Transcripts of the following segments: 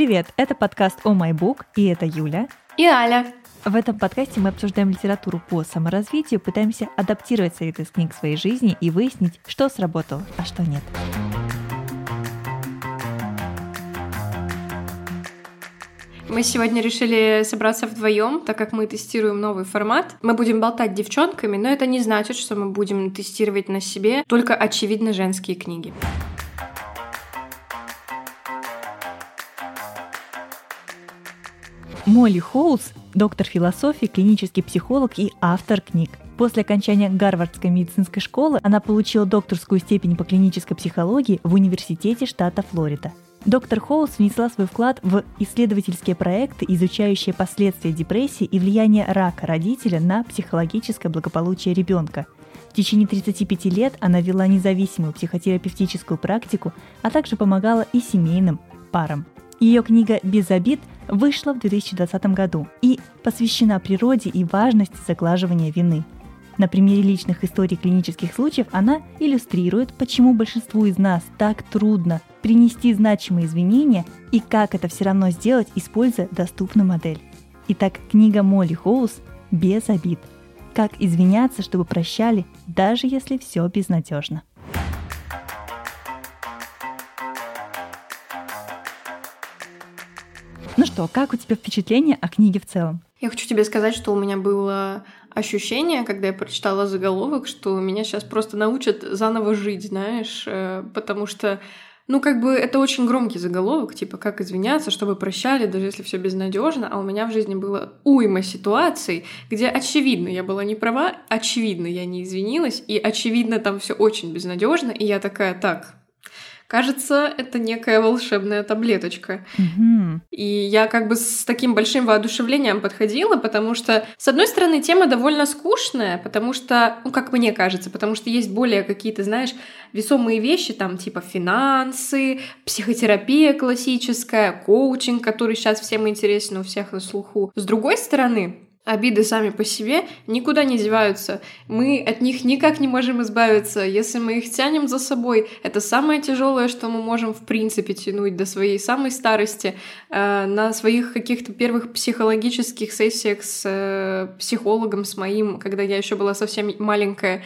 Привет, это подкаст «О май бук», и это Юля. И Аля. В этом подкасте мы обсуждаем литературу по саморазвитию, пытаемся адаптировать советы из книг в своей жизни и выяснить, что сработало, а что нет. Мы сегодня решили собраться вдвоем, так как мы тестируем новый формат. Мы будем болтать девчонками, но это не значит, что мы будем тестировать на себе только очевидно женские книги. Молли Хоулс – доктор философии, клинический психолог и автор книг. После окончания Гарвардской медицинской школы она получила докторскую степень по клинической психологии в Университете штата Флорида. Доктор Хоулс внесла свой вклад в исследовательские проекты, изучающие последствия депрессии и влияние рака родителя на психологическое благополучие ребенка. В течение 35 лет она вела независимую психотерапевтическую практику, а также помогала и семейным парам. Ее книга «Без обид» вышла в 2020 году и посвящена природе и важности заглаживания вины. На примере личных историй клинических случаев она иллюстрирует, почему большинству из нас так трудно принести значимые извинения и как это все равно сделать, используя доступную модель. Итак, книга Молли Хоус «Без обид». Как извиняться, чтобы прощали, даже если все безнадежно. Что, как у тебя впечатление о книге в целом? Я хочу тебе сказать, что у меня было ощущение, когда я прочитала заголовок, что меня сейчас просто научат заново жить, знаешь, э, потому что ну, как бы это очень громкий заголовок, типа как извиняться, чтобы прощали, даже если все безнадежно. А у меня в жизни было уйма ситуаций, где очевидно я была не права, очевидно я не извинилась, и очевидно там все очень безнадежно. И я такая, так, Кажется, это некая волшебная таблеточка. Мгм. И я как бы с таким большим воодушевлением подходила, потому что, с одной стороны, тема довольно скучная, потому что, ну, как мне кажется, потому что есть более какие-то, знаешь, весомые вещи, там, типа финансы, психотерапия классическая, коучинг, который сейчас всем интересен, у всех на слуху. С другой стороны, Обиды сами по себе никуда не деваются. Мы от них никак не можем избавиться. Если мы их тянем за собой, это самое тяжелое, что мы можем в принципе тянуть до своей самой старости. Э, на своих каких-то первых психологических сессиях с э, психологом, с моим, когда я еще была совсем маленькая,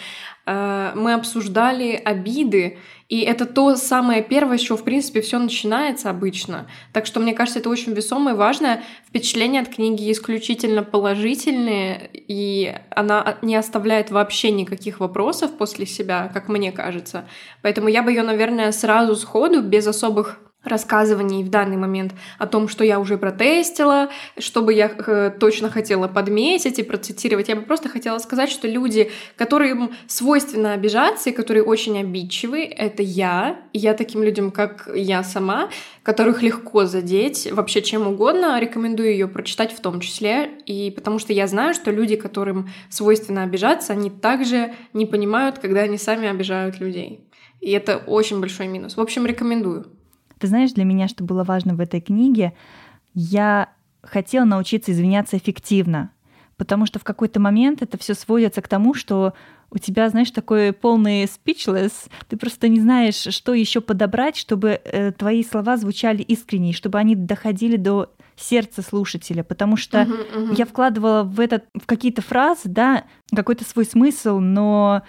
мы обсуждали обиды, и это то самое первое, с чего, в принципе, все начинается обычно. Так что, мне кажется, это очень весомое и важное. Впечатления от книги исключительно положительные, и она не оставляет вообще никаких вопросов после себя, как мне кажется. Поэтому я бы ее, наверное, сразу сходу, без особых рассказываний в данный момент о том, что я уже протестила, что бы я э, точно хотела подметить и процитировать. Я бы просто хотела сказать, что люди, которым свойственно обижаться и которые очень обидчивы, это я. И я таким людям, как я сама, которых легко задеть вообще чем угодно, рекомендую ее прочитать в том числе. И потому что я знаю, что люди, которым свойственно обижаться, они также не понимают, когда они сами обижают людей. И это очень большой минус. В общем, рекомендую. Ты знаешь, для меня, что было важно в этой книге, я хотела научиться извиняться эффективно, потому что в какой-то момент это все сводится к тому, что у тебя, знаешь, такой полный speechless, ты просто не знаешь, что еще подобрать, чтобы э, твои слова звучали искренне, чтобы они доходили до сердца слушателя, потому что Мгм, мгм. я вкладывала в этот в какие-то фразы, да, какой-то свой смысл, но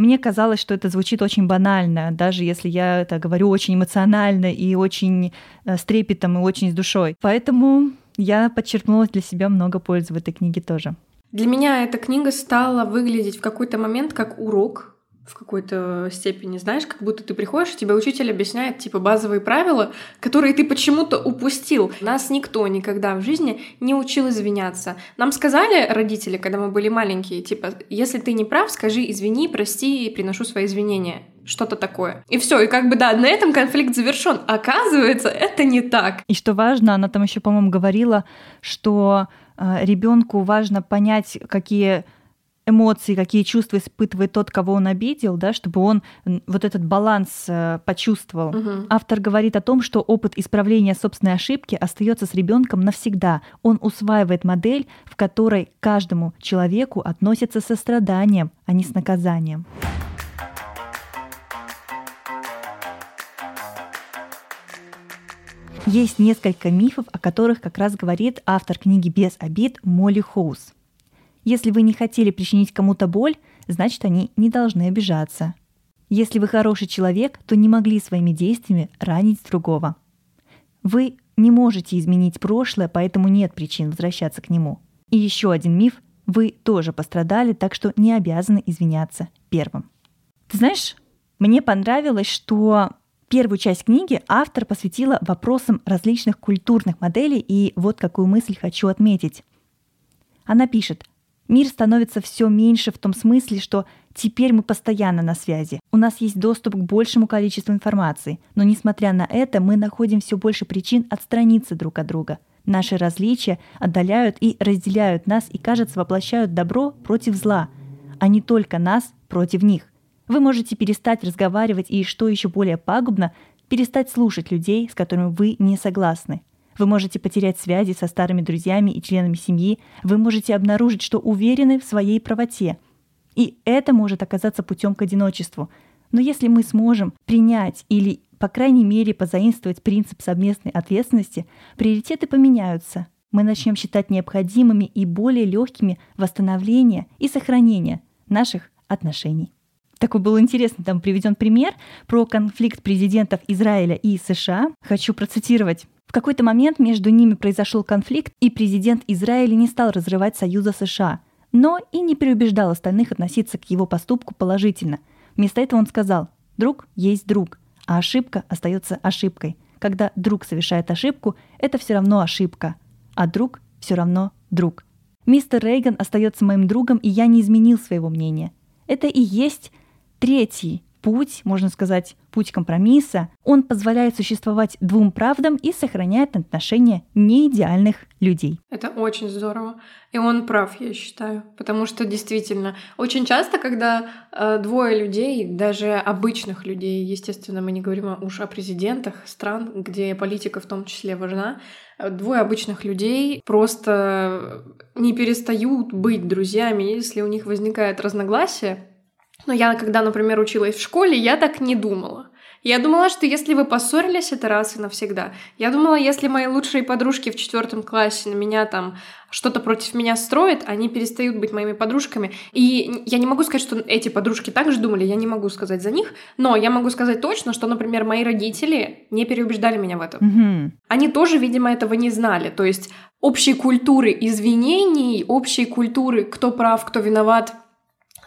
мне казалось, что это звучит очень банально, даже если я это говорю очень эмоционально и очень э, с трепетом и очень с душой. Поэтому я подчеркнула для себя много пользы в этой книге тоже. Для меня эта книга стала выглядеть в какой-то момент как урок в какой-то степени, знаешь, как будто ты приходишь, и тебе учитель объясняет, типа, базовые правила, которые ты почему-то упустил. Нас никто никогда в жизни не учил извиняться. Нам сказали родители, когда мы были маленькие, типа, если ты не прав, скажи извини, прости и приношу свои извинения. Что-то такое. И все, и как бы да, на этом конфликт завершен. Оказывается, это не так. И что важно, она там еще, по-моему, говорила, что ребенку важно понять, какие эмоции, какие чувства испытывает тот, кого он обидел, да, чтобы он вот этот баланс э, почувствовал. Мгм. Автор говорит о том, что опыт исправления собственной ошибки остается с ребенком навсегда. Он усваивает модель, в которой к каждому человеку относятся со страданием, а не с наказанием. Есть несколько мифов, о которых как раз говорит автор книги «Без обид» Молли Хоус. Если вы не хотели причинить кому-то боль, значит, они не должны обижаться. Если вы хороший человек, то не могли своими действиями ранить другого. Вы не можете изменить прошлое, поэтому нет причин возвращаться к нему. И еще один миф – вы тоже пострадали, так что не обязаны извиняться первым. Ты знаешь, мне понравилось, что первую часть книги автор посвятила вопросам различных культурных моделей, и вот какую мысль хочу отметить. Она пишет, Мир становится все меньше в том смысле, что теперь мы постоянно на связи. У нас есть доступ к большему количеству информации, но несмотря на это мы находим все больше причин отстраниться друг от друга. Наши различия отдаляют и разделяют нас и, кажется, воплощают добро против зла, а не только нас против них. Вы можете перестать разговаривать и, что еще более пагубно, перестать слушать людей, с которыми вы не согласны. Вы можете потерять связи со старыми друзьями и членами семьи. Вы можете обнаружить, что уверены в своей правоте. И это может оказаться путем к одиночеству. Но если мы сможем принять или, по крайней мере, позаимствовать принцип совместной ответственности, приоритеты поменяются. Мы начнем считать необходимыми и более легкими восстановление и сохранение наших отношений. Такой был интересный там приведен пример про конфликт президентов Израиля и США. Хочу процитировать. В какой-то момент между ними произошел конфликт, и президент Израиля не стал разрывать союза США, но и не переубеждал остальных относиться к его поступку положительно. Вместо этого он сказал «друг есть друг», а ошибка остается ошибкой. Когда друг совершает ошибку, это все равно ошибка, а друг все равно друг. Мистер Рейган остается моим другом, и я не изменил своего мнения. Это и есть третий путь, можно сказать, путь компромисса, он позволяет существовать двум правдам и сохраняет отношения неидеальных людей. Это очень здорово. И он прав, я считаю. Потому что действительно, очень часто, когда э, двое людей, даже обычных людей, естественно, мы не говорим уж о президентах стран, где политика в том числе важна, э, двое обычных людей просто не перестают быть друзьями, если у них возникает разногласие, но я, когда, например, училась в школе, я так не думала. Я думала, что если вы поссорились, это раз и навсегда. Я думала, если мои лучшие подружки в четвертом классе на меня там что-то против меня строят, они перестают быть моими подружками. И я не могу сказать, что эти подружки также думали, я не могу сказать за них, но я могу сказать точно, что, например, мои родители не переубеждали меня в этом. Mm-hmm. Они тоже, видимо, этого не знали. То есть общей культуры извинений, общей культуры, кто прав, кто виноват,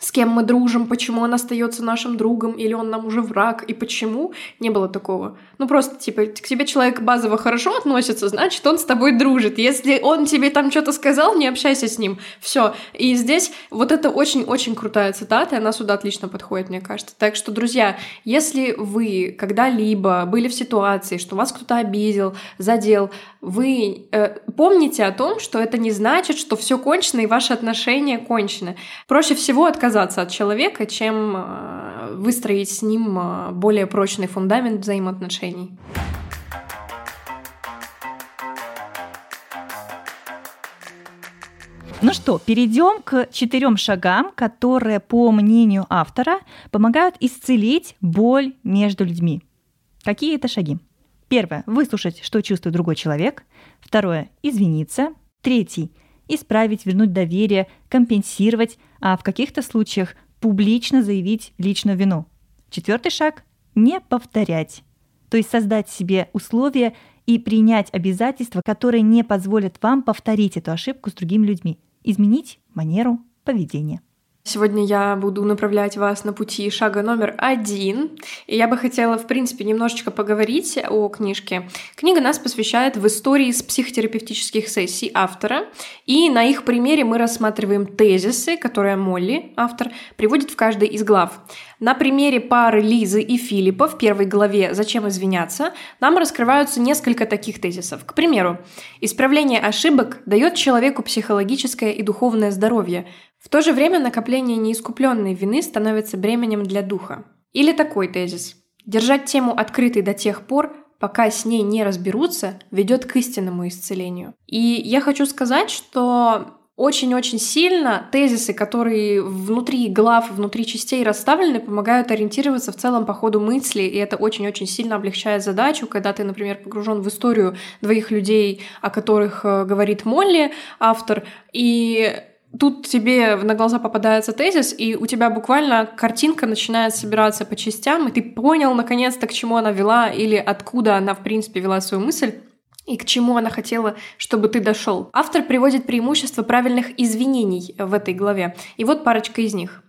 с кем мы дружим, почему он остается нашим другом, или он нам уже враг, и почему. Не было такого. Ну, просто, типа, к тебе человек базово хорошо относится, значит, он с тобой дружит. Если он тебе там что-то сказал, не общайся с ним. Все. И здесь вот это очень-очень крутая цитата, и она сюда отлично подходит, мне кажется. Так что, друзья, если вы когда-либо были в ситуации, что вас кто-то обидел, задел, вы э, помните о том, что это не значит, что все кончено и ваши отношения кончены. Проще всего отказаться от человека, чем э, выстроить с ним э, более прочный фундамент взаимоотношений. Ну что, перейдем к четырем шагам, которые, по мнению автора, помогают исцелить боль между людьми. Какие это шаги? Первое – выслушать, что чувствует другой человек. Второе – извиниться. Третий – исправить, вернуть доверие, компенсировать, а в каких-то случаях публично заявить личную вину. Четвертый шаг – не повторять. То есть создать себе условия и принять обязательства, которые не позволят вам повторить эту ошибку с другими людьми. Изменить манеру поведения. Сегодня я буду направлять вас на пути шага номер один. И я бы хотела, в принципе, немножечко поговорить о книжке. Книга нас посвящает в истории с психотерапевтических сессий автора. И на их примере мы рассматриваем тезисы, которые Молли, автор, приводит в каждой из глав. На примере пары Лизы и Филиппа в первой главе «Зачем извиняться» нам раскрываются несколько таких тезисов. К примеру, исправление ошибок дает человеку психологическое и духовное здоровье, в то же время накопление неискупленной вины становится бременем для духа. Или такой тезис. Держать тему открытой до тех пор, пока с ней не разберутся, ведет к истинному исцелению. И я хочу сказать, что очень-очень сильно тезисы, которые внутри глав, внутри частей расставлены, помогают ориентироваться в целом по ходу мысли, и это очень-очень сильно облегчает задачу, когда ты, например, погружен в историю двоих людей, о которых э, говорит Молли, автор, и тут тебе на глаза попадается тезис, и у тебя буквально картинка начинает собираться по частям, и ты понял наконец-то, к чему она вела или откуда она, в принципе, вела свою мысль и к чему она хотела, чтобы ты дошел. Автор приводит преимущества правильных извинений в этой главе. И вот парочка из них.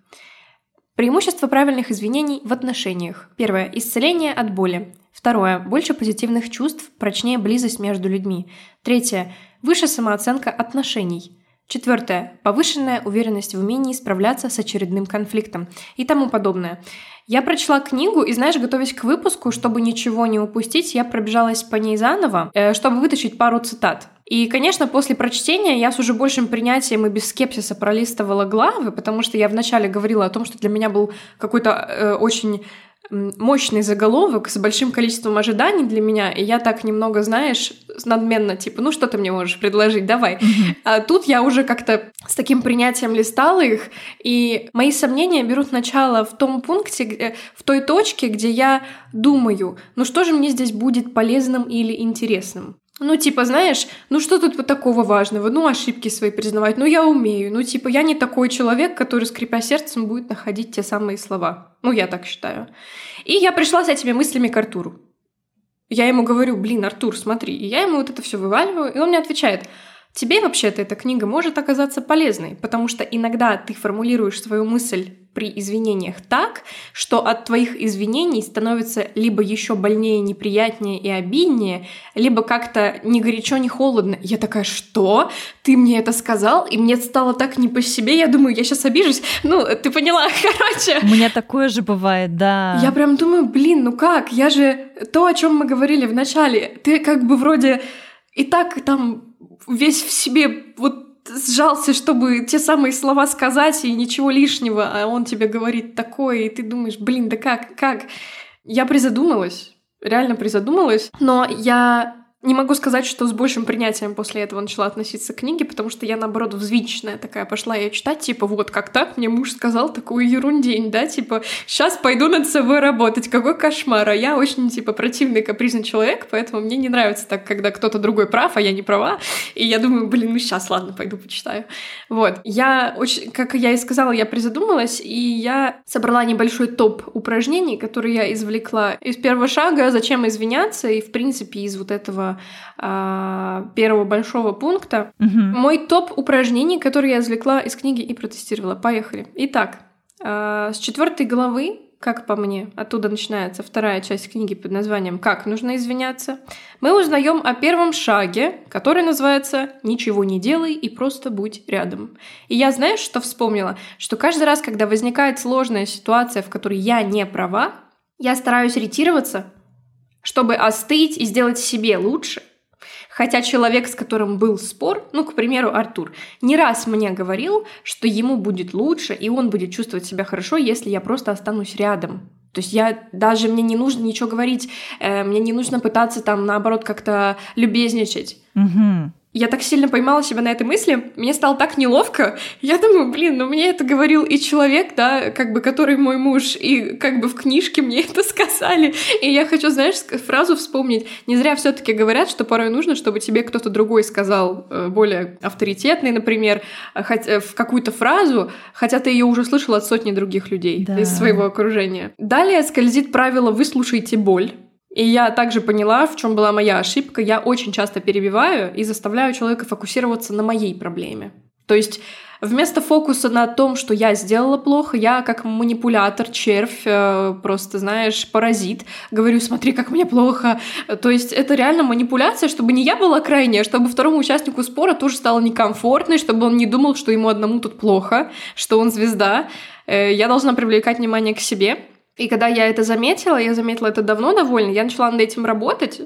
Преимущество правильных извинений в отношениях. Первое. Исцеление от боли. Второе. Больше позитивных чувств, прочнее близость между людьми. Третье. Выше самооценка отношений. Четвертое. Повышенная уверенность в умении справляться с очередным конфликтом и тому подобное. Я прочла книгу, и, знаешь, готовясь к выпуску, чтобы ничего не упустить, я пробежалась по ней заново, э, чтобы вытащить пару цитат. И, конечно, после прочтения я с уже большим принятием и без скепсиса пролистывала главы, потому что я вначале говорила о том, что для меня был какой-то э, очень мощный заголовок с большим количеством ожиданий для меня, и я так немного, знаешь, надменно, типа, ну что ты мне можешь предложить, давай. Mm-hmm. А тут я уже как-то с таким принятием листала их, и мои сомнения берут начало в том пункте, где, в той точке, где я думаю, ну что же мне здесь будет полезным или интересным. Ну, типа, знаешь, ну что тут вот такого важного? Ну, ошибки свои признавать, ну, я умею. Ну, типа, я не такой человек, который, скрипя сердцем, будет находить те самые слова. Ну, я так считаю. И я пришла с этими мыслями к Артуру. Я ему говорю, блин, Артур, смотри. И я ему вот это все вываливаю, и он мне отвечает, тебе вообще-то эта книга может оказаться полезной, потому что иногда ты формулируешь свою мысль при извинениях так, что от твоих извинений становится либо еще больнее, неприятнее и обиднее, либо как-то ни горячо, ни холодно. Я такая, что? Ты мне это сказал? И мне стало так не по себе. Я думаю, я сейчас обижусь. Ну, ты поняла, короче. У меня такое же бывает, да. Я прям думаю, блин, ну как? Я же то, о чем мы говорили в начале. Ты как бы вроде и так там весь в себе вот сжался, чтобы те самые слова сказать и ничего лишнего, а он тебе говорит такое, и ты думаешь, блин, да как, как? Я призадумалась, реально призадумалась, но я не могу сказать, что с большим принятием после этого начала относиться к книге, потому что я, наоборот, взвинченная такая пошла ее читать, типа, вот как так, мне муж сказал такую ерундень, да, типа, сейчас пойду над собой работать, какой кошмар, а я очень, типа, противный, капризный человек, поэтому мне не нравится так, когда кто-то другой прав, а я не права, и я думаю, блин, ну сейчас, ладно, пойду почитаю. Вот, я очень, как я и сказала, я призадумалась, и я собрала небольшой топ упражнений, которые я извлекла из первого шага, зачем извиняться, и, в принципе, из вот этого а, первого большого пункта. Угу. Мой топ упражнений, которые я извлекла из книги и протестировала. Поехали. Итак, а, с четвертой главы как по мне, оттуда начинается вторая часть книги под названием «Как нужно извиняться», мы узнаем о первом шаге, который называется «Ничего не делай и просто будь рядом». И я, знаешь, что вспомнила? Что каждый раз, когда возникает сложная ситуация, в которой я не права, я стараюсь ретироваться чтобы остыть и сделать себе лучше. Хотя человек, с которым был спор, ну, к примеру, Артур, не раз мне говорил, что ему будет лучше, и он будет чувствовать себя хорошо, если я просто останусь рядом. То есть я даже мне не нужно ничего говорить, э, мне не нужно пытаться там наоборот как-то любезничать. Угу я так сильно поймала себя на этой мысли, мне стало так неловко. Я думаю, блин, ну мне это говорил и человек, да, как бы, который мой муж, и как бы в книжке мне это сказали. И я хочу, знаешь, фразу вспомнить. Не зря все таки говорят, что порой нужно, чтобы тебе кто-то другой сказал, э, более авторитетный, например, хоть, э, в какую-то фразу, хотя ты ее уже слышал от сотни других людей да. из своего окружения. Далее скользит правило «выслушайте боль». И я также поняла, в чем была моя ошибка. Я очень часто перебиваю и заставляю человека фокусироваться на моей проблеме. То есть вместо фокуса на том, что я сделала плохо, я как манипулятор, червь, э, просто, знаешь, паразит, говорю, смотри, как мне плохо. То есть это реально манипуляция, чтобы не я была крайняя, чтобы второму участнику спора тоже стало некомфортно, чтобы он не думал, что ему одному тут плохо, что он звезда. Э, я должна привлекать внимание к себе. И когда я это заметила, я заметила это давно довольно, я начала над этим работать,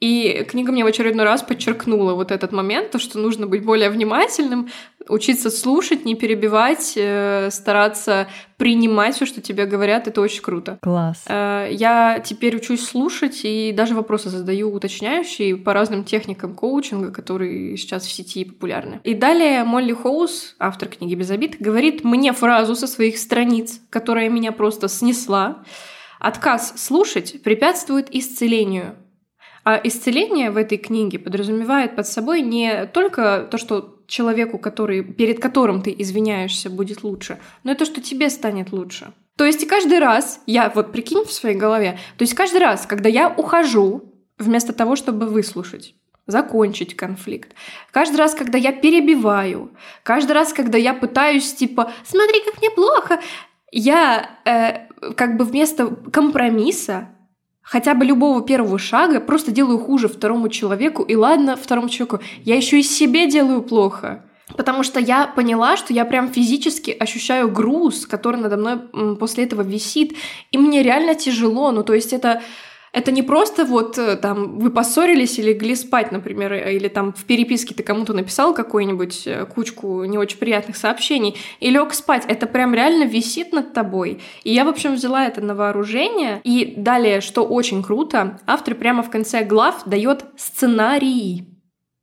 И книга мне в очередной раз подчеркнула вот этот момент, то, что нужно быть более внимательным, учиться слушать, не перебивать, э, стараться принимать все, что тебе говорят, это очень круто. Класс. Э, я теперь учусь слушать и даже вопросы задаю уточняющие по разным техникам коучинга, которые сейчас в сети популярны. И далее Молли Хоус, автор книги «Без обид», говорит мне фразу со своих страниц, которая меня просто снесла. Отказ слушать препятствует исцелению. А исцеление в этой книге подразумевает под собой не только то, что человеку, который, перед которым ты извиняешься, будет лучше, но и то, что тебе станет лучше. То есть каждый раз, я вот прикинь в своей голове, то есть каждый раз, когда я ухожу, вместо того, чтобы выслушать, закончить конфликт. Каждый раз, когда я перебиваю, каждый раз, когда я пытаюсь, типа, смотри, как мне плохо, я э, как бы вместо компромисса хотя бы любого первого шага просто делаю хуже второму человеку, и ладно второму человеку, я еще и себе делаю плохо. Потому что я поняла, что я прям физически ощущаю груз, который надо мной после этого висит, и мне реально тяжело. Ну, то есть это это не просто вот э, там вы поссорились или легли спать, например, э, или там в переписке ты кому-то написал какую-нибудь э, кучку не очень приятных сообщений и лег спать. Это прям реально висит над тобой. И я, в общем, взяла это на вооружение. И далее, что очень круто, автор прямо в конце глав дает сценарии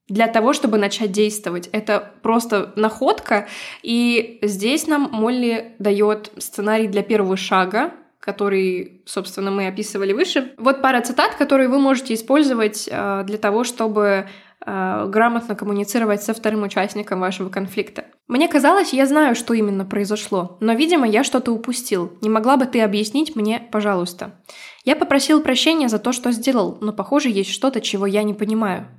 для того, чтобы начать действовать. Это просто находка. И здесь нам Молли дает сценарий для первого шага, который, собственно, мы описывали выше. Вот пара цитат, которые вы можете использовать э, для того, чтобы э, грамотно коммуницировать со вторым участником вашего конфликта. Мне казалось, я знаю, что именно произошло, но, видимо, я что-то упустил. Не могла бы ты объяснить мне, пожалуйста? Я попросил прощения за то, что сделал, но, похоже, есть что-то, чего я не понимаю.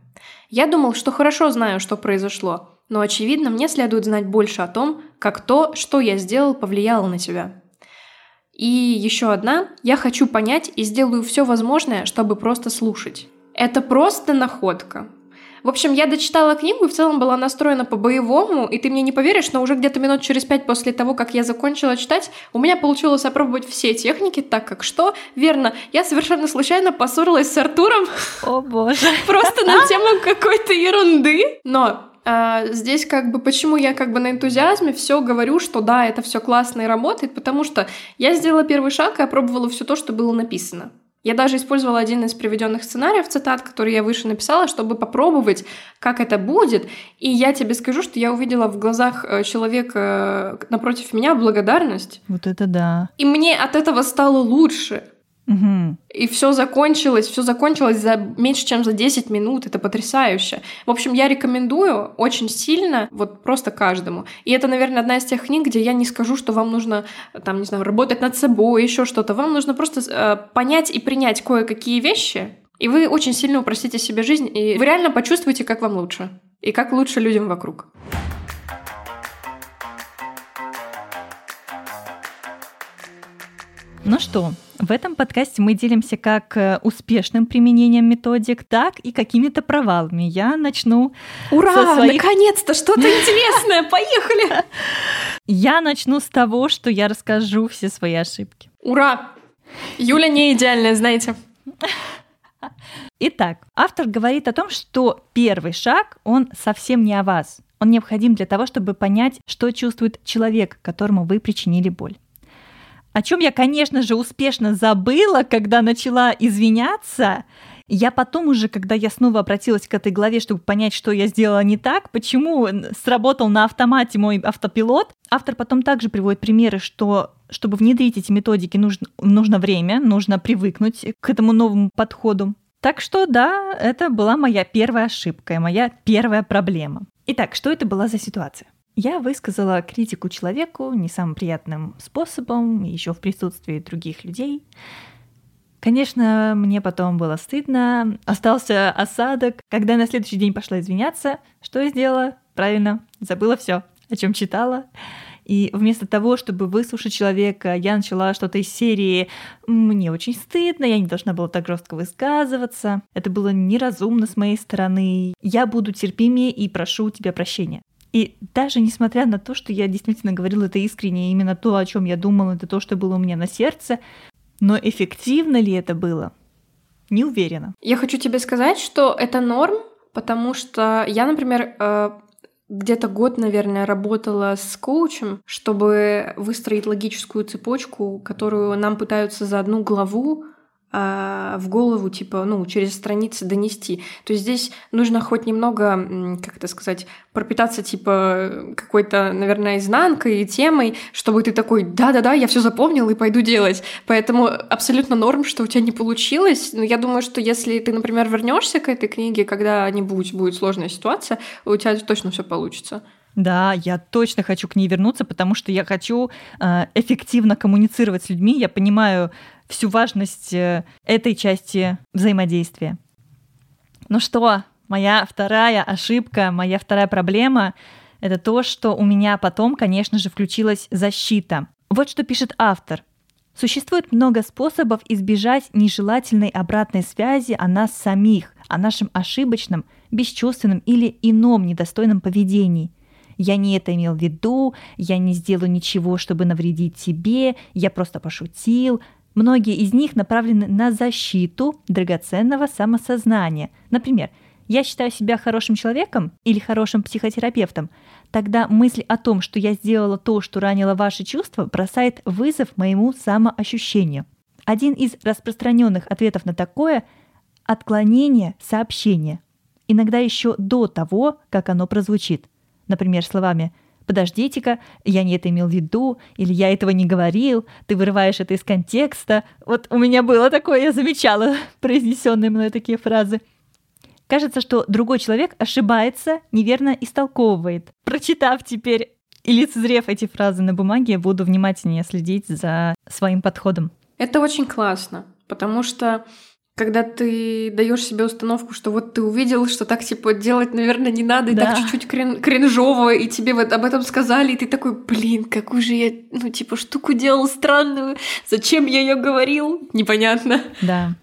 Я думал, что хорошо знаю, что произошло, но, очевидно, мне следует знать больше о том, как то, что я сделал, повлияло на тебя. И еще одна. Я хочу понять и сделаю все возможное, чтобы просто слушать. Это просто находка. В общем, я дочитала книгу и в целом была настроена по-боевому, и ты мне не поверишь, но уже где-то минут через пять после того, как я закончила читать, у меня получилось опробовать все техники, так как что, верно, я совершенно случайно поссорилась с Артуром. О боже. Просто на тему какой-то ерунды. Но здесь как бы почему я как бы на энтузиазме все говорю, что да, это все классно и работает, потому что я сделала первый шаг и опробовала все то, что было написано. Я даже использовала один из приведенных сценариев, цитат, который я выше написала, чтобы попробовать, как это будет. И я тебе скажу, что я увидела в глазах э, человека напротив меня благодарность. Вот это да. И мне от этого стало лучше. Угу. И все закончилось, все закончилось за меньше, чем за 10 минут. Это потрясающе. В общем, я рекомендую очень сильно, вот просто каждому. И это, наверное, одна из тех книг, где я не скажу, что вам нужно, там, не знаю, работать над собой, еще что-то. Вам нужно просто э, понять и принять кое-какие вещи, и вы очень сильно упростите себе жизнь, и вы реально почувствуете, как вам лучше. И как лучше людям вокруг. Ну что, в этом подкасте мы делимся как э, успешным применением методик, так и какими-то провалами. Я начну Ура! со своих... Наконец-то что-то интересное! Поехали! Я начну с того, что я расскажу все свои ошибки. Ура! Юля не идеальная, знаете. Итак, автор говорит о том, что первый шаг, он совсем не о вас. Он необходим для того, чтобы понять, что чувствует человек, которому вы причинили боль. О чем я, конечно же, успешно забыла, когда начала извиняться. Я потом уже, когда я снова обратилась к этой главе, чтобы понять, что я сделала не так, почему сработал на автомате мой автопилот, автор потом также приводит примеры, что чтобы внедрить эти методики, нужно, нужно время, нужно привыкнуть к этому новому подходу. Так что да, это была моя первая ошибка, моя первая проблема. Итак, что это была за ситуация? Я высказала критику человеку не самым приятным способом, еще в присутствии других людей. Конечно, мне потом было стыдно, остался осадок. Когда я на следующий день пошла извиняться, что я сделала? Правильно, забыла все, о чем читала. И вместо того, чтобы выслушать человека, я начала что-то из серии «Мне очень стыдно, я не должна была так жестко высказываться, это было неразумно с моей стороны, я буду терпимее и прошу у тебя прощения». И даже несмотря на то, что я действительно говорила это искренне, именно то, о чем я думала, это то, что было у меня на сердце, но эффективно ли это было? Не уверена. Я хочу тебе сказать, что это норм, потому что я, например, э, где-то год, наверное, работала с коучем, чтобы выстроить логическую цепочку, которую нам пытаются за одну главу в голову, типа, ну, через страницы донести. То есть здесь нужно хоть немного, как это сказать, пропитаться, типа, какой-то, наверное, изнанкой и темой, чтобы ты такой, да-да-да, я все запомнил и пойду делать. Поэтому абсолютно норм, что у тебя не получилось. Но я думаю, что если ты, например, вернешься к этой книге, когда-нибудь будет сложная ситуация, у тебя точно все получится. Да, я точно хочу к ней вернуться, потому что я хочу э, эффективно коммуницировать с людьми. Я понимаю всю важность э, этой части взаимодействия. Ну что, моя вторая ошибка, моя вторая проблема — это то, что у меня потом, конечно же, включилась защита. Вот что пишет автор. Существует много способов избежать нежелательной обратной связи о нас самих, о нашем ошибочном, бесчувственном или ином недостойном поведении – я не это имел в виду, я не сделаю ничего, чтобы навредить тебе, я просто пошутил. Многие из них направлены на защиту драгоценного самосознания. Например, я считаю себя хорошим человеком или хорошим психотерапевтом, тогда мысль о том, что я сделала то, что ранило ваши чувства, бросает вызов моему самоощущению. Один из распространенных ответов на такое – отклонение сообщения, иногда еще до того, как оно прозвучит – например, словами подождите-ка, я не это имел в виду, или я этого не говорил, ты вырываешь это из контекста. Вот у меня было такое, я замечала произнесенные мной такие фразы. Кажется, что другой человек ошибается, неверно истолковывает. Прочитав теперь и лицезрев эти фразы на бумаге, я буду внимательнее следить за своим подходом. Это очень классно, потому что когда ты даешь себе установку, что вот ты увидел, что так типа делать, наверное, не надо, и да. так чуть-чуть крин кринжово, и тебе вот об этом сказали, и ты такой, блин, какую же я, ну, типа, штуку делал странную, зачем я ее говорил, непонятно. Да.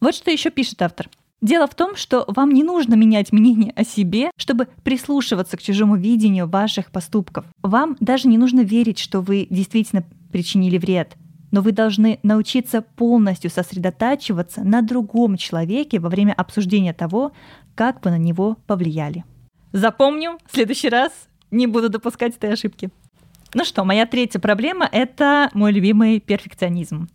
Вот что еще пишет автор. Дело в том, что вам не нужно менять мнение о себе, чтобы прислушиваться к чужому видению ваших поступков. Вам даже не нужно верить, что вы действительно причинили вред но вы должны научиться полностью сосредотачиваться на другом человеке во время обсуждения того, как вы на него повлияли. Запомню, в следующий раз не буду допускать этой ошибки. Ну что, моя третья проблема — это мой любимый перфекционизм.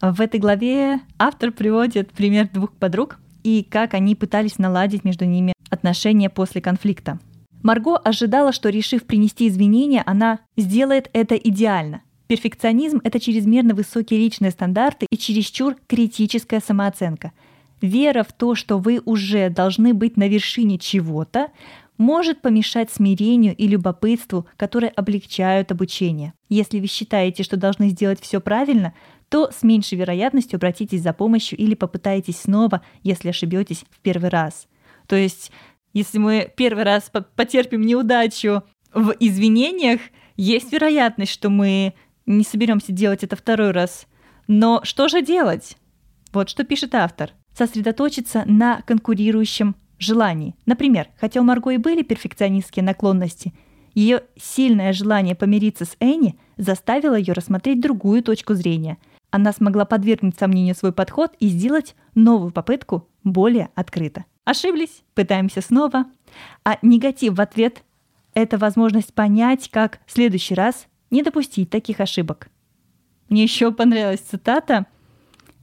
В этой главе автор приводит пример двух подруг и как они пытались наладить между ними отношения после конфликта. Марго ожидала, что, решив принести извинения, она сделает это идеально — Перфекционизм — это чрезмерно высокие личные стандарты и чересчур критическая самооценка. Вера в то, что вы уже должны быть на вершине чего-то, может помешать смирению и любопытству, которые облегчают обучение. Если вы считаете, что должны сделать все правильно, то с меньшей вероятностью обратитесь за помощью или попытаетесь снова, если ошибетесь в первый раз. То есть, если мы первый раз потерпим неудачу в извинениях, есть вероятность, что мы не соберемся делать это второй раз. Но что же делать? Вот что пишет автор. Сосредоточиться на конкурирующем желании. Например, хотя у Марго и были перфекционистские наклонности, ее сильное желание помириться с Энни заставило ее рассмотреть другую точку зрения. Она смогла подвергнуть сомнению свой подход и сделать новую попытку более открыто. Ошиблись, пытаемся снова. А негатив в ответ – это возможность понять, как в следующий раз не допустить таких ошибок. Мне еще понравилась цитата.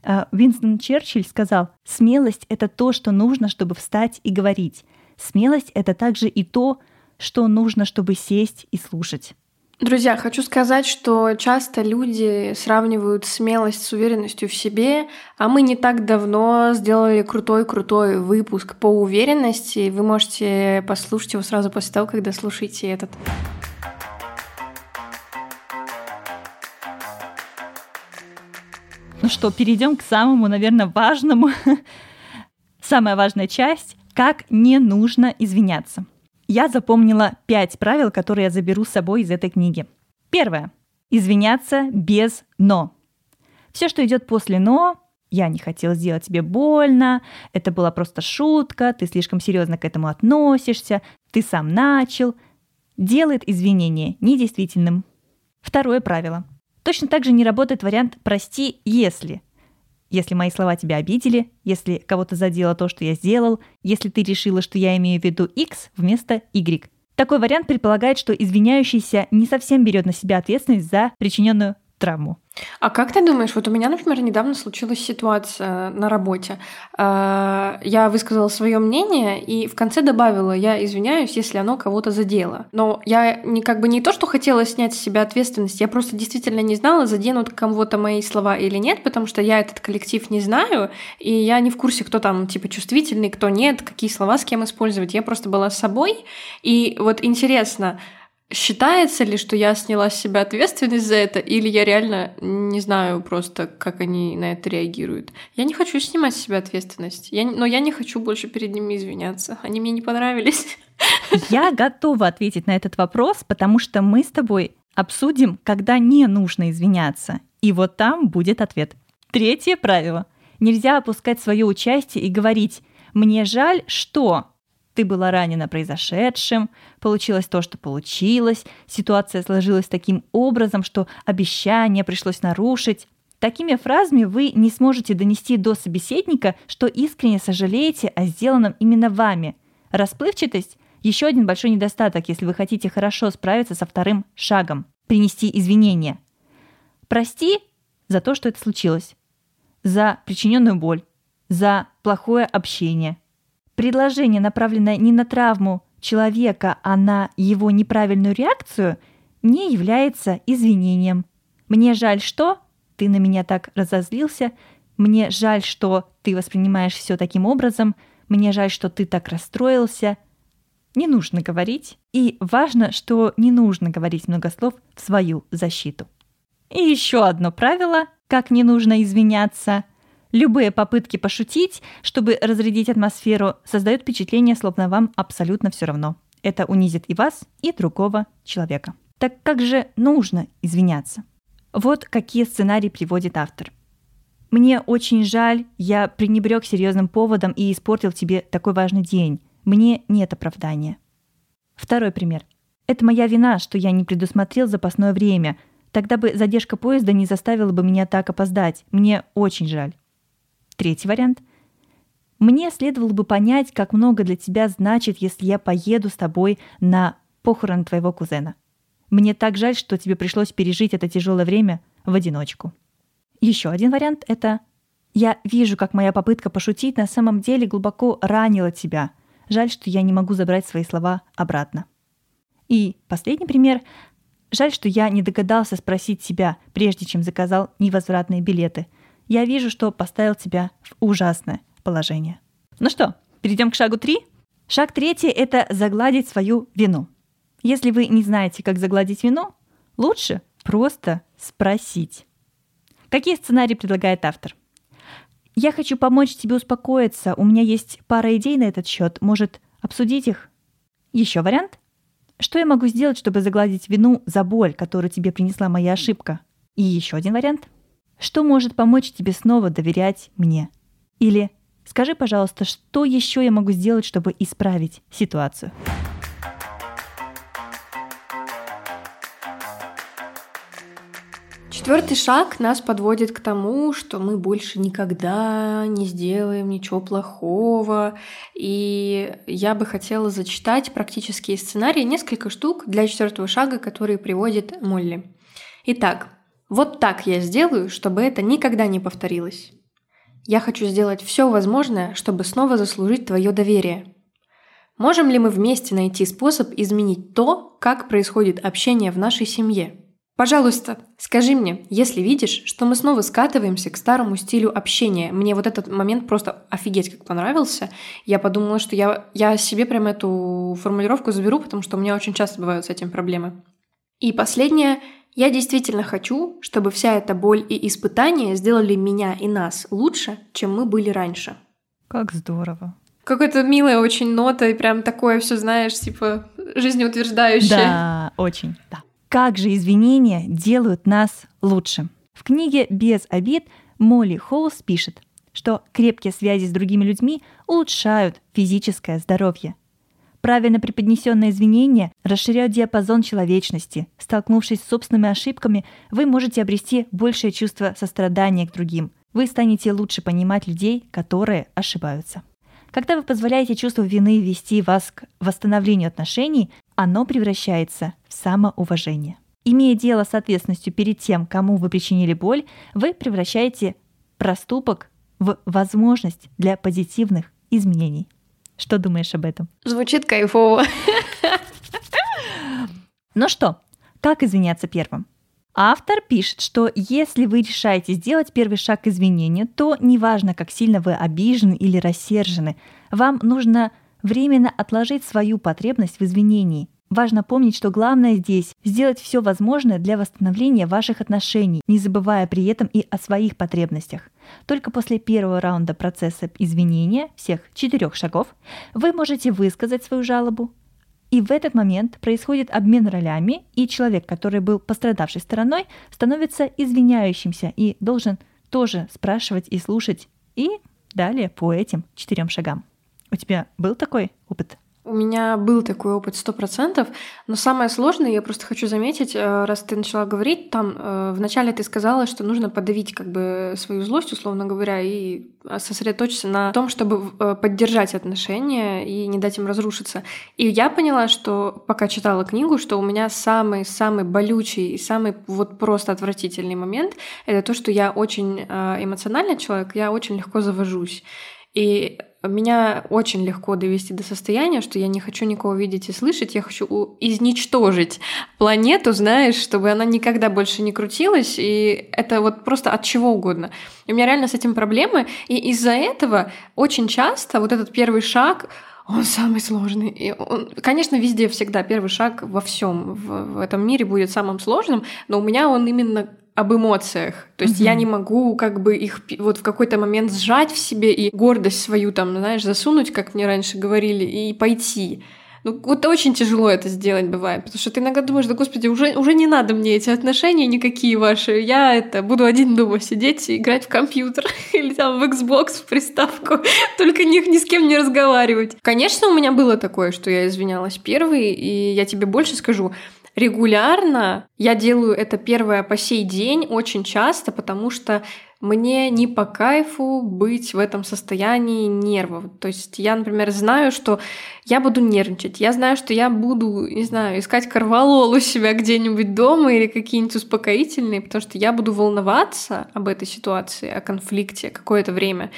А, Винстон Черчилль сказал, «Смелость — это то, что нужно, чтобы встать и говорить. Смелость — это также и то, что нужно, чтобы сесть и слушать». Друзья, хочу сказать, что часто люди сравнивают смелость с уверенностью в себе, а мы не так давно сделали крутой-крутой выпуск по уверенности. Вы можете послушать его сразу после того, когда слушаете этот. Что, перейдем к самому, наверное, важному. Самая важная часть — как не нужно извиняться. Я запомнила пять правил, которые я заберу с собой из этой книги. Первое. Извиняться без «но». Все, что идет после «но», я не хотел сделать тебе больно, это была просто шутка, ты слишком серьезно к этому относишься, ты сам начал, делает извинение недействительным. Второе правило. Точно так же не работает вариант «прости, если». если мои слова тебя обидели, если кого-то задело то, что я сделал, если ты решила, что я имею в виду X вместо Y. Такой вариант предполагает, что извиняющийся не совсем берет на себя ответственность за причиненную травму. А как ты думаешь, вот у меня, например, недавно случилась ситуация на работе. А, я высказала свое мнение и в конце добавила, я извиняюсь, если оно кого-то задело. Но я не как бы не то, что хотела снять с себя ответственность, я просто действительно не знала, заденут кого-то мои слова или нет, потому что я этот коллектив не знаю, и я не в курсе, кто там типа чувствительный, кто нет, какие слова с кем использовать. Я просто была с собой. И вот интересно, Считается ли, что я сняла с себя ответственность за это, или я реально не знаю просто, как они на это реагируют? Я не хочу снимать с себя ответственность, я, но я не хочу больше перед ними извиняться. Они мне не понравились. Я готова ответить на этот вопрос, потому что мы с тобой обсудим, когда не нужно извиняться. И вот там будет ответ. Третье правило. Нельзя опускать свое участие и говорить «мне жаль, что…» ты была ранена произошедшим, получилось то, что получилось, ситуация сложилась таким образом, что обещание пришлось нарушить. Такими фразами вы не сможете донести до собеседника, что искренне сожалеете о сделанном именно вами. Расплывчатость – еще один большой недостаток, если вы хотите хорошо справиться со вторым шагом – принести извинения. Прости за то, что это случилось, за причиненную боль, за плохое общение – предложение, направленное не на травму человека, а на его неправильную реакцию, не является извинением. Мне жаль, что ты на меня так разозлился, мне жаль, что ты воспринимаешь все таким образом, мне жаль, что ты так расстроился. Не нужно говорить. И важно, что не нужно говорить много слов в свою защиту. И еще одно правило, как не нужно извиняться. Любые попытки пошутить, чтобы разрядить атмосферу, создают впечатление, словно вам абсолютно все равно. Это унизит и вас, и другого человека. Так как же нужно извиняться? Вот какие сценарии приводит автор. Мне очень жаль, я пренебрег серьезным поводом и испортил тебе такой важный день. Мне нет оправдания. Второй пример. Это моя вина, что я не предусмотрел запасное время. Тогда бы задержка поезда не заставила бы меня так опоздать. Мне очень жаль. Третий вариант. Мне следовало бы понять, как много для тебя значит, если я поеду с тобой на похорон твоего кузена. Мне так жаль, что тебе пришлось пережить это тяжелое время в одиночку. Еще один вариант — это «Я вижу, как моя попытка пошутить на самом деле глубоко ранила тебя. Жаль, что я не могу забрать свои слова обратно». И последний пример. Жаль, что я не догадался спросить себя, прежде чем заказал невозвратные билеты — я вижу, что поставил тебя в ужасное положение. Ну что, перейдем к шагу 3? Шаг третий – это загладить свою вину. Если вы не знаете, как загладить вину, лучше просто спросить. Какие сценарии предлагает автор? Я хочу помочь тебе успокоиться. У меня есть пара идей на этот счет. Может, обсудить их? Еще вариант? Что я могу сделать, чтобы загладить вину за боль, которую тебе принесла моя ошибка? И еще один вариант – что может помочь тебе снова доверять мне? Или скажи, пожалуйста, что еще я могу сделать, чтобы исправить ситуацию? Четвертый шаг нас подводит к тому, что мы больше никогда не сделаем ничего плохого. И я бы хотела зачитать практические сценарии, несколько штук для четвертого шага, которые приводит Молли. Итак, вот так я сделаю, чтобы это никогда не повторилось. Я хочу сделать все возможное, чтобы снова заслужить твое доверие. Можем ли мы вместе найти способ изменить то, как происходит общение в нашей семье? Пожалуйста, скажи мне, если видишь, что мы снова скатываемся к старому стилю общения. Мне вот этот момент просто офигеть как понравился. Я подумала, что я, я себе прям эту формулировку заберу, потому что у меня очень часто бывают с этим проблемы. И последнее, я действительно хочу, чтобы вся эта боль и испытания сделали меня и нас лучше, чем мы были раньше. Как здорово. Какая-то милая очень нота и прям такое все, знаешь, типа жизнеутверждающее. Да, очень, да. Как же извинения делают нас лучше? В книге «Без обид» Молли Холлс пишет, что крепкие связи с другими людьми улучшают физическое здоровье. Правильно преподнесенные извинения расширяют диапазон человечности. Столкнувшись с собственными ошибками, вы можете обрести большее чувство сострадания к другим. Вы станете лучше понимать людей, которые ошибаются. Когда вы позволяете чувству вины вести вас к восстановлению отношений, оно превращается в самоуважение. Имея дело с ответственностью перед тем, кому вы причинили боль, вы превращаете проступок в возможность для позитивных изменений. Что думаешь об этом? Звучит кайфово. Ну что, как извиняться первым? Автор пишет, что если вы решаете сделать первый шаг к извинению, то неважно, как сильно вы обижены или рассержены, вам нужно временно отложить свою потребность в извинении. Важно помнить, что главное здесь – сделать все возможное для восстановления ваших отношений, не забывая при этом и о своих потребностях. Только после первого раунда процесса извинения, всех четырех шагов, вы можете высказать свою жалобу, и в этот момент происходит обмен ролями, и человек, который был пострадавшей стороной, становится извиняющимся и должен тоже спрашивать и слушать. И далее по этим четырем шагам. У тебя был такой опыт? У меня был такой опыт сто процентов, но самое сложное, я просто хочу заметить, э, раз ты начала говорить, там э, вначале ты сказала, что нужно подавить как бы свою злость, условно говоря, и сосредоточиться на том, чтобы э, поддержать отношения и не дать им разрушиться. И я поняла, что пока читала книгу, что у меня самый-самый болючий и самый вот просто отвратительный момент — это то, что я очень эмоциональный человек, я очень легко завожусь. И меня очень легко довести до состояния, что я не хочу никого видеть и слышать, я хочу изничтожить планету, знаешь, чтобы она никогда больше не крутилась, и это вот просто от чего угодно. И у меня реально с этим проблемы, и из-за этого очень часто вот этот первый шаг он самый сложный. И он, конечно, везде всегда первый шаг во всем в, в этом мире будет самым сложным, но у меня он именно об эмоциях. То есть mm-hmm. я не могу как бы их вот в какой-то момент сжать в себе и гордость свою там, знаешь, засунуть, как мне раньше говорили, и пойти. Ну, вот очень тяжело это сделать бывает, потому что ты иногда думаешь, да господи, уже, уже не надо мне эти отношения никакие ваши, я это буду один дома сидеть и играть в компьютер или там в Xbox, в приставку, только ни, ни с кем не разговаривать. Конечно, у меня было такое, что я извинялась первой, и я тебе больше скажу, регулярно. Я делаю это первое по сей день очень часто, потому что мне не по кайфу быть в этом состоянии нервов. То есть я, например, знаю, что я буду нервничать, я знаю, что я буду, не знаю, искать корвалол у себя где-нибудь дома или какие-нибудь успокоительные, потому что я буду волноваться об этой ситуации, о конфликте какое-то время.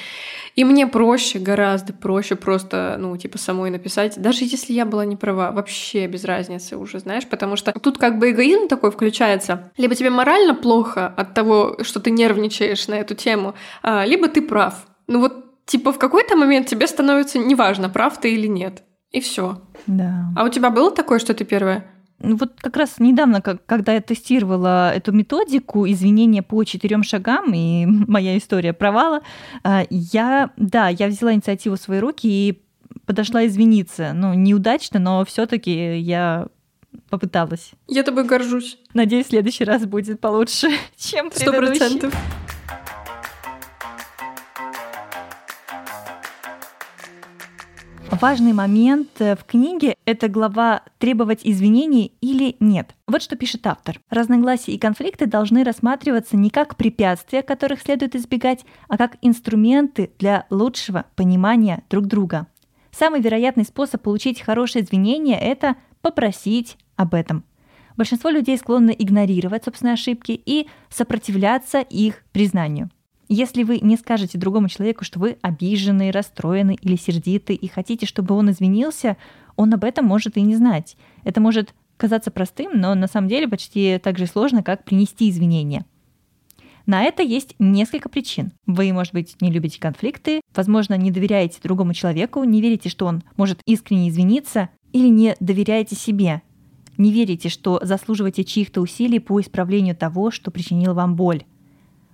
И мне проще, гораздо проще просто, ну, типа, самой написать, даже если я была не права, вообще без разницы уже, знаешь, потому что тут как бы эгоизм такой включается. Либо тебе морально плохо от того, что ты нервничаешь на эту тему, а, либо ты прав. Ну вот, типа, в какой-то момент тебе становится неважно, прав ты или нет. И все. Да. А у тебя было такое, что ты первая? Ну, вот как раз недавно, когда я тестировала эту методику извинения по четырем шагам и моя история провала, а, я, да, я взяла инициативу в свои руки и подошла извиниться. Ну, неудачно, но все-таки я попыталась. Я тобой горжусь. Надеюсь, в следующий раз будет получше, чем предыдущий. Сто процентов. Важный момент э, в книге — это глава «Требовать извинений или нет». Вот что пишет автор. Разногласия и конфликты должны рассматриваться не как препятствия, которых следует избегать, а как инструменты для лучшего понимания друг друга. Самый вероятный способ получить хорошее извинение — это попросить об этом. Большинство людей склонны игнорировать собственные ошибки и сопротивляться их признанию – если вы не скажете другому человеку, что вы обижены, расстроены или сердиты и хотите, чтобы он извинился, он об этом может и не знать. Это может казаться простым, но на самом деле почти так же сложно, как принести извинения. На это есть несколько причин. Вы, может быть, не любите конфликты, возможно, не доверяете другому человеку, не верите, что он может искренне извиниться, или не доверяете себе, не верите, что заслуживаете чьих-то усилий по исправлению того, что причинил вам боль.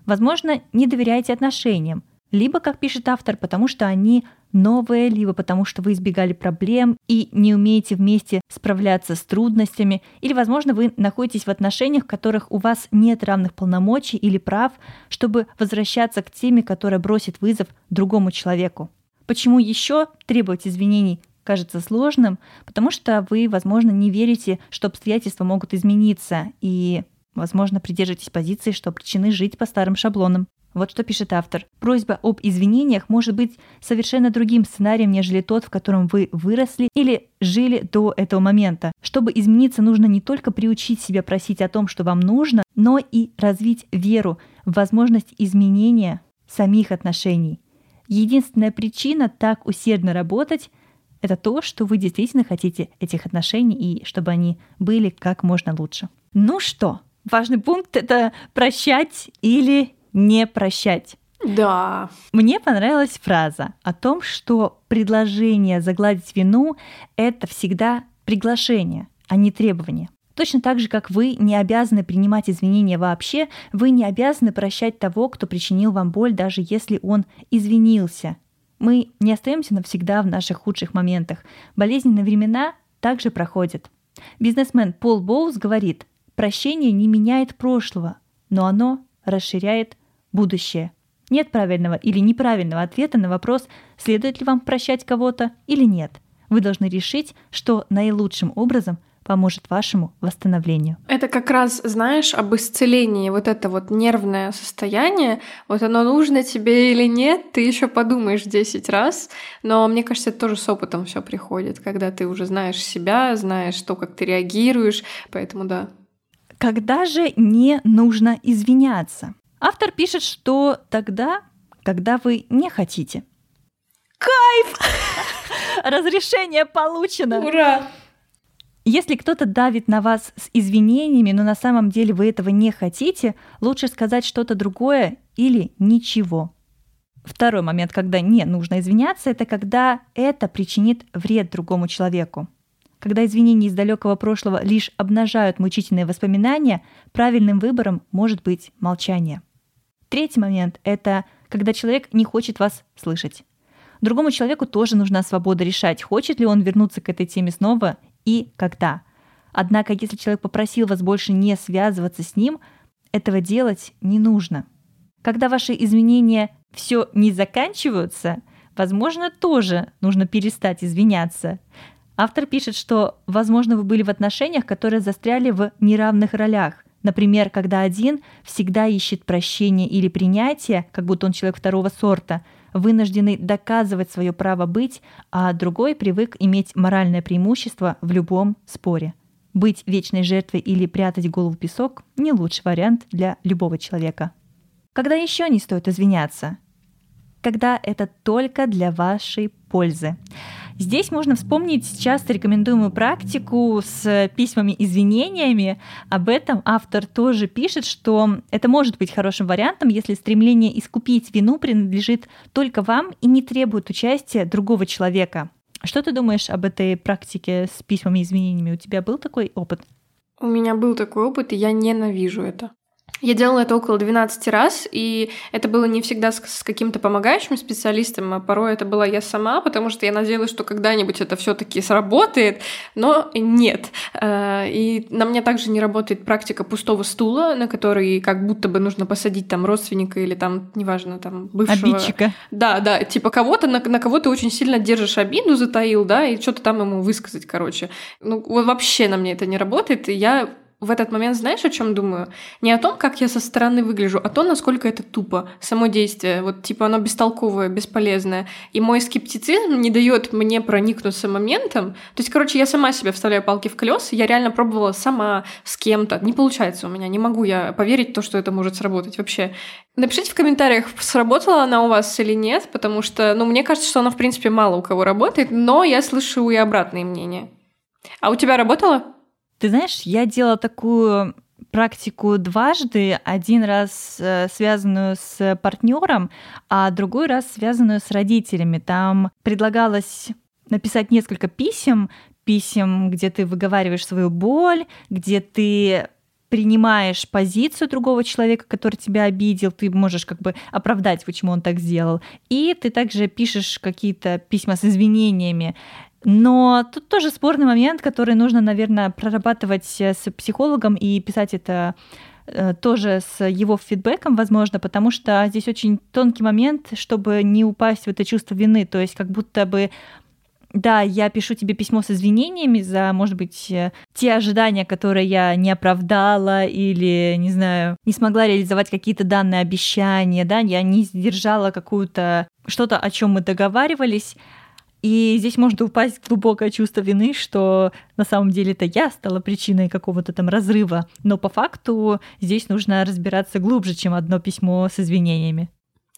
Возможно, не доверяете отношениям, либо, как пишет автор, потому что они новые, либо потому что вы избегали проблем и не умеете вместе справляться с трудностями, или, возможно, вы находитесь в отношениях, в которых у вас нет равных полномочий или прав, чтобы возвращаться к теме, которая бросит вызов другому человеку. Почему еще требовать извинений кажется сложным? Потому что вы, возможно, не верите, что обстоятельства могут измениться, и Возможно, придержитесь позиции, что причины жить по старым шаблонам. Вот что пишет автор. Просьба об извинениях может быть совершенно другим сценарием, нежели тот, в котором вы выросли или жили до этого момента. Чтобы измениться, нужно не только приучить себя просить о том, что вам нужно, но и развить веру в возможность изменения самих отношений. Единственная причина так усердно работать — это то, что вы действительно хотите этих отношений и чтобы они были как можно лучше. Ну что, важный пункт — это прощать или не прощать. Да. Мне понравилась фраза о том, что предложение загладить вину — это всегда приглашение, а не требование. Точно так же, как вы не обязаны принимать извинения вообще, вы не обязаны прощать того, кто причинил вам боль, даже если он извинился. Мы не остаемся навсегда в наших худших моментах. Болезненные времена также проходят. Бизнесмен Пол Боус говорит, прощение не меняет прошлого, но оно расширяет будущее. Нет правильного или неправильного ответа на вопрос, следует ли вам прощать кого-то или нет. Вы должны решить, что наилучшим образом поможет вашему восстановлению. Это как раз, знаешь, об исцелении. Вот это вот нервное состояние, вот оно нужно тебе или нет, ты еще подумаешь 10 раз. Но мне кажется, это тоже с опытом все приходит, когда ты уже знаешь себя, знаешь то, как ты реагируешь. Поэтому да. Когда же не нужно извиняться? Автор пишет, что тогда, когда вы не хотите. Кайф! Разрешение получено! Ура! Если кто-то давит на вас с извинениями, но на самом деле вы этого не хотите, лучше сказать что-то другое или ничего. Второй момент, когда не нужно извиняться, это когда это причинит вред другому человеку. Когда извинения из далекого прошлого лишь обнажают мучительные воспоминания, правильным выбором может быть молчание. Третий момент — это когда человек не хочет вас слышать. Другому человеку тоже нужна свобода решать, хочет ли он вернуться к этой теме снова и когда. Однако, если человек попросил вас больше не связываться с ним, этого делать не нужно. Когда ваши изменения все не заканчиваются, возможно, тоже нужно перестать извиняться. Автор пишет, что, возможно, вы были в отношениях, которые застряли в неравных ролях. Например, когда один всегда ищет прощения или принятия, как будто он человек второго сорта, вынужденный доказывать свое право быть, а другой привык иметь моральное преимущество в любом споре. Быть вечной жертвой или прятать голову в песок – не лучший вариант для любого человека. Когда еще не стоит извиняться? Когда это только для вашей пользы. Здесь можно вспомнить часто рекомендуемую практику с письмами-извинениями. Об этом автор тоже пишет, что это может быть хорошим вариантом, если стремление искупить вину принадлежит только вам и не требует участия другого человека. Что ты думаешь об этой практике с письмами-извинениями? У тебя был такой опыт? У меня был такой опыт, и я ненавижу это. Я делала это около 12 раз, и это было не всегда с, каким-то помогающим специалистом, а порой это была я сама, потому что я надеялась, что когда-нибудь это все таки сработает, но нет. Э, и на мне также не работает практика пустого стула, на который как будто бы нужно посадить там родственника или там, неважно, там бывшего... Обидчика. Да, да, типа кого-то, на, на кого ты очень сильно держишь обиду, затаил, да, и что-то там ему высказать, короче. Ну, вообще на мне это не работает, и я в этот момент знаешь, о чем думаю? Не о том, как я со стороны выгляжу, а то, насколько это тупо, само действие. Вот типа оно бестолковое, бесполезное. И мой скептицизм не дает мне проникнуться моментом. То есть, короче, я сама себе вставляю палки в колеса, я реально пробовала сама с кем-то. Не получается у меня, не могу я поверить в то, что это может сработать вообще. Напишите в комментариях, сработала она у вас или нет, потому что, ну, мне кажется, что она, в принципе, мало у кого работает, но я слышу и обратные мнения. А у тебя работала? Ты знаешь, я делала такую практику дважды. Один раз э, связанную с партнером, а другой раз связанную с родителями. Там предлагалось написать несколько писем, писем, где ты выговариваешь свою боль, где ты принимаешь позицию другого человека, который тебя обидел, ты можешь как бы оправдать, почему он так сделал. И ты также пишешь какие-то письма с извинениями. Но тут тоже спорный момент, который нужно, наверное, прорабатывать э, с психологом и писать это э, тоже с его фидбэком, возможно, потому что здесь очень тонкий момент, чтобы не упасть в это чувство вины, то есть как будто бы да, я пишу тебе письмо с извинениями за, может быть, э, те ожидания, которые я не оправдала или, не знаю, не смогла реализовать какие-то данные обещания, да, я не сдержала какую-то что-то, о чем мы договаривались. И здесь может упасть глубокое чувство вины, что на самом деле это я стала причиной какого-то там разрыва. Но по факту здесь нужно разбираться глубже, чем одно письмо с извинениями.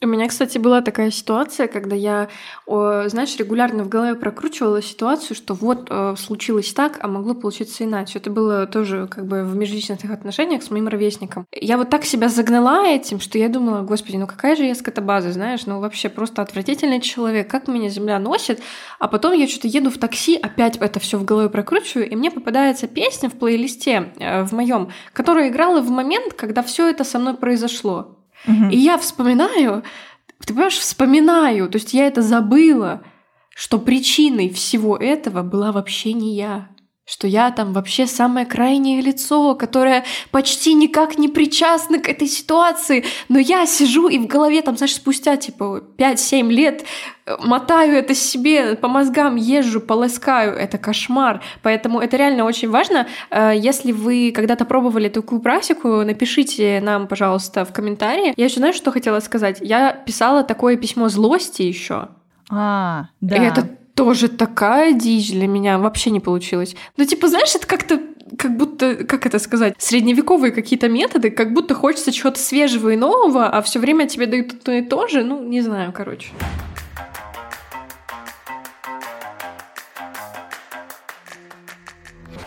У меня, кстати, была такая ситуация, когда я, знаешь, регулярно в голове прокручивала ситуацию, что вот э, случилось так, а могло получиться иначе. Это было тоже как бы в межличностных отношениях с моим ровесником. Я вот так себя загнала этим, что я думала, господи, ну какая же я скотобаза, знаешь, ну вообще просто отвратительный человек, как меня земля носит. А потом я что-то еду в такси, опять это все в голове прокручиваю, и мне попадается песня в плейлисте э, в моем, которая играла в момент, когда все это со мной произошло. И я вспоминаю, ты понимаешь, вспоминаю, то есть я это забыла, что причиной всего этого была вообще не я что я там вообще самое крайнее лицо, которое почти никак не причастно к этой ситуации, но я сижу и в голове там, знаешь, спустя типа 5-7 лет э, мотаю это себе, по мозгам езжу, полоскаю, это кошмар. Поэтому это реально очень важно. Э, если вы когда-то пробовали такую практику, напишите нам, пожалуйста, в комментарии. Я еще знаешь, что хотела сказать? Я писала такое письмо злости еще. А, да. И это тоже такая дичь для меня вообще не получилось. Ну, типа, знаешь, это как-то как будто, как это сказать, средневековые какие-то методы, как будто хочется чего-то свежего и нового, а все время тебе дают одно и то же. Ну, не знаю, короче.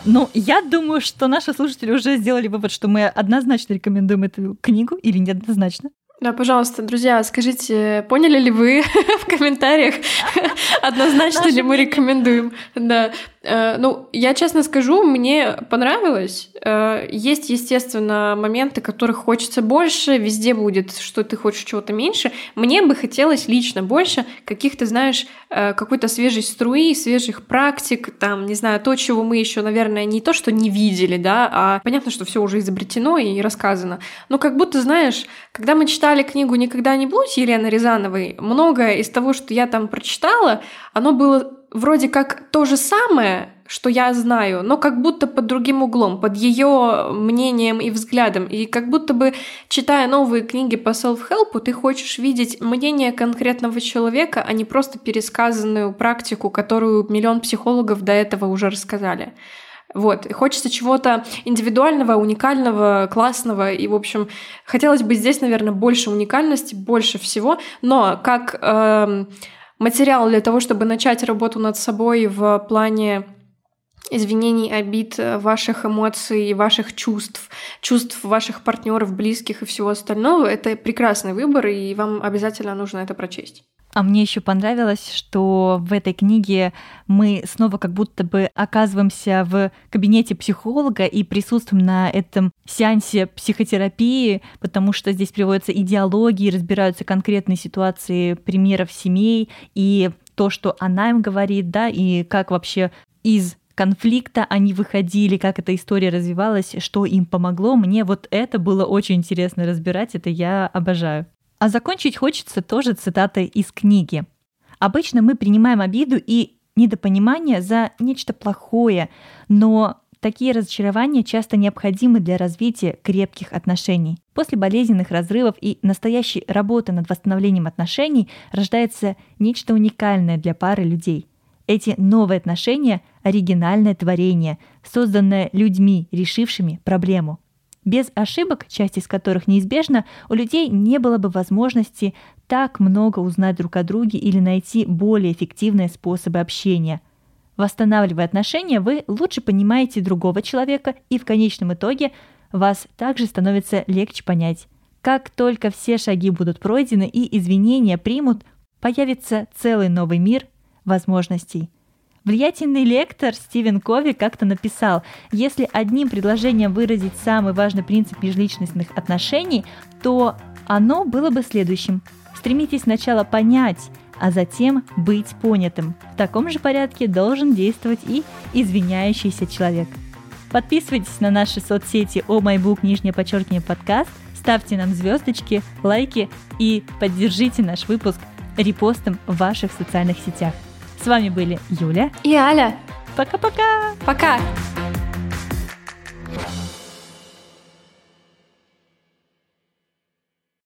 Ну, я думаю, что наши слушатели уже сделали вывод, что мы однозначно рекомендуем эту книгу или неоднозначно. Да, пожалуйста, друзья, скажите, поняли ли вы в комментариях, однозначно ли мы рекомендуем? Да. Э, ну, я честно скажу, мне понравилось. Э, есть, естественно, моменты, которых хочется больше, везде будет, что ты хочешь чего-то меньше. Мне бы хотелось лично больше каких-то, знаешь, э, какой-то свежей струи, свежих практик, там, не знаю, то, чего мы еще, наверное, не то, что не видели, да, а понятно, что все уже изобретено и рассказано. Но как будто, знаешь, когда мы читали книгу «Никогда не будь» Елены Рязановой, многое из того, что я там прочитала, оно было вроде как то же самое, что я знаю, но как будто под другим углом, под ее мнением и взглядом. И как будто бы, читая новые книги по self-help, ты хочешь видеть мнение конкретного человека, а не просто пересказанную практику, которую миллион психологов до этого уже рассказали. Вот, и хочется чего-то индивидуального, уникального, классного, и, в общем, хотелось бы здесь, наверное, больше уникальности, больше всего, но как э, материал для того, чтобы начать работу над собой в плане извинений, обид, ваших эмоций, ваших чувств, чувств ваших партнеров, близких и всего остального, это прекрасный выбор, и вам обязательно нужно это прочесть. А мне еще понравилось, что в этой книге мы снова как будто бы оказываемся в кабинете психолога и присутствуем на этом сеансе психотерапии, потому что здесь приводятся идеологии, разбираются конкретные ситуации примеров семей и то, что она им говорит, да, и как вообще из конфликта они выходили, как эта история развивалась, что им помогло. Мне вот это было очень интересно разбирать, это я обожаю. А закончить хочется тоже цитатой из книги. Обычно мы принимаем обиду и недопонимание за нечто плохое, но такие разочарования часто необходимы для развития крепких отношений. После болезненных разрывов и настоящей работы над восстановлением отношений рождается нечто уникальное для пары людей. Эти новые отношения – оригинальное творение, созданное людьми, решившими проблему. Без ошибок, часть из которых неизбежна, у людей не было бы возможности так много узнать друг о друге или найти более эффективные способы общения. Восстанавливая отношения, вы лучше понимаете другого человека, и в конечном итоге вас также становится легче понять. Как только все шаги будут пройдены и извинения примут, появится целый новый мир возможностей – Влиятельный лектор Стивен Кови как-то написал, если одним предложением выразить самый важный принцип межличностных отношений, то оно было бы следующим. Стремитесь сначала понять, а затем быть понятым. В таком же порядке должен действовать и извиняющийся человек. Подписывайтесь на наши соцсети о MyBook, нижнее подчеркивание, подкаст, ставьте нам звездочки, лайки и поддержите наш выпуск репостом в ваших социальных сетях. С вами были Юля и Аля. Пока-пока. Пока. -пока. Пока.